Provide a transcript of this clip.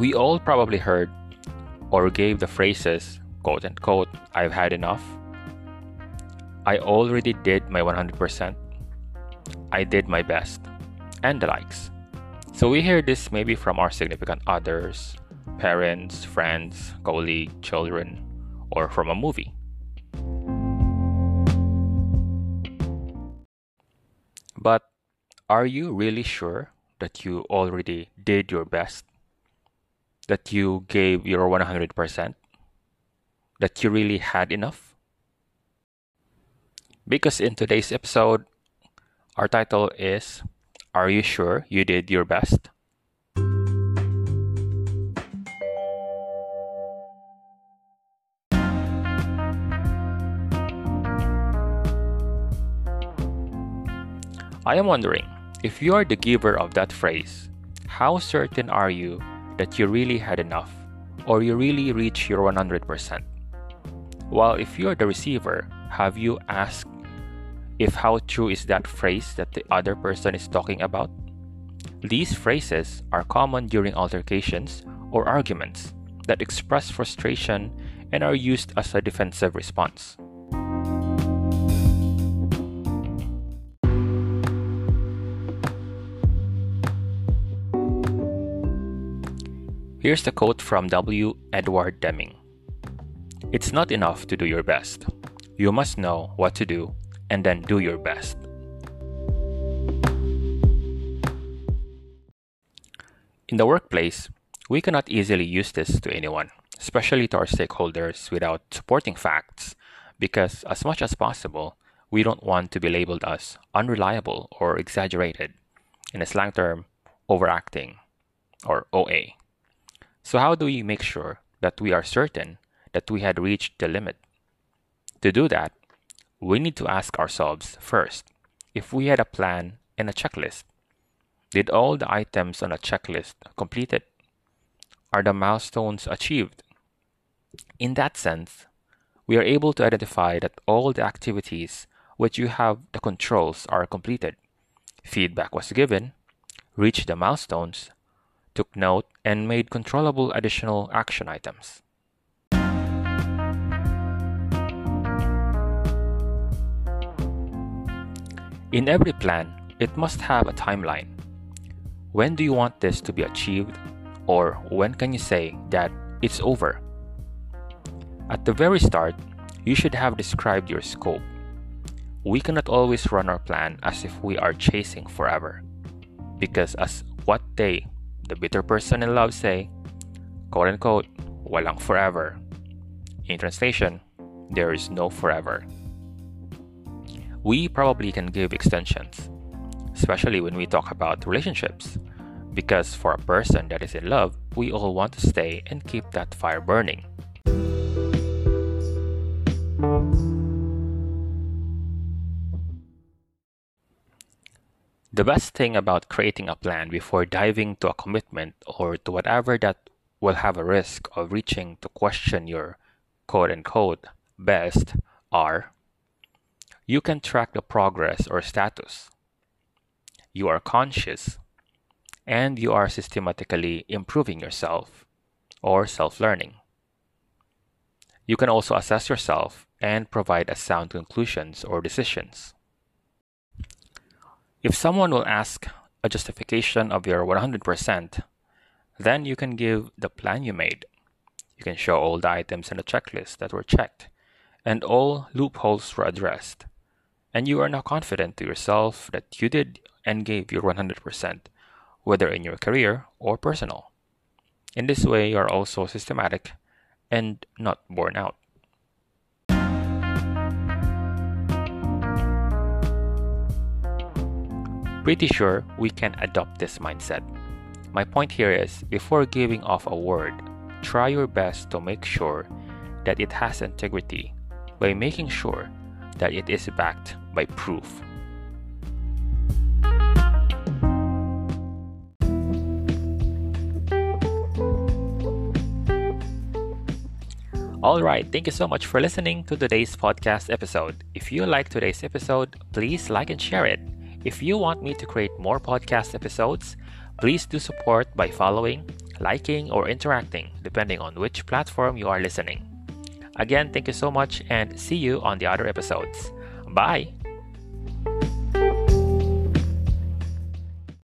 We all probably heard or gave the phrases, quote unquote, I've had enough. I already did my 100%. I did my best. And the likes. So we hear this maybe from our significant others, parents, friends, colleagues, children, or from a movie. But are you really sure that you already did your best? That you gave your 100%? That you really had enough? Because in today's episode, our title is Are You Sure You Did Your Best? I am wondering if you are the giver of that phrase, how certain are you that you really had enough or you really reached your 100%? While if you are the receiver, have you asked if how true is that phrase that the other person is talking about? These phrases are common during altercations or arguments that express frustration and are used as a defensive response. Here's the quote from W. Edward Deming It's not enough to do your best. You must know what to do and then do your best. In the workplace, we cannot easily use this to anyone, especially to our stakeholders, without supporting facts, because as much as possible, we don't want to be labeled as unreliable or exaggerated, in a slang term, overacting, or OA. So, how do we make sure that we are certain that we had reached the limit? To do that, we need to ask ourselves first if we had a plan and a checklist. Did all the items on a checklist completed? Are the milestones achieved? In that sense, we are able to identify that all the activities which you have the controls are completed. Feedback was given, reached the milestones, took note, and made controllable additional action items. In every plan, it must have a timeline. When do you want this to be achieved? Or when can you say that it's over? At the very start, you should have described your scope. We cannot always run our plan as if we are chasing forever. Because as what they the bitter person in love say, quote unquote, walang forever. In translation, there is no forever. We probably can give extensions, especially when we talk about relationships, because for a person that is in love, we all want to stay and keep that fire burning. The best thing about creating a plan before diving to a commitment or to whatever that will have a risk of reaching to question your quote unquote best are you can track the progress or status. You are conscious and you are systematically improving yourself or self learning. You can also assess yourself and provide a sound conclusions or decisions. If someone will ask a justification of your 100%, then you can give the plan you made. You can show all the items in the checklist that were checked and all loopholes were addressed. And you are now confident to yourself that you did and gave your 100%, whether in your career or personal. In this way, you are also systematic and not worn out. Pretty sure we can adopt this mindset. My point here is before giving off a word, try your best to make sure that it has integrity by making sure that it is backed by proof. All right, thank you so much for listening to today's podcast episode. If you like today's episode, please like and share it. If you want me to create more podcast episodes, please do support by following, liking, or interacting, depending on which platform you are listening. Again, thank you so much and see you on the other episodes. Bye!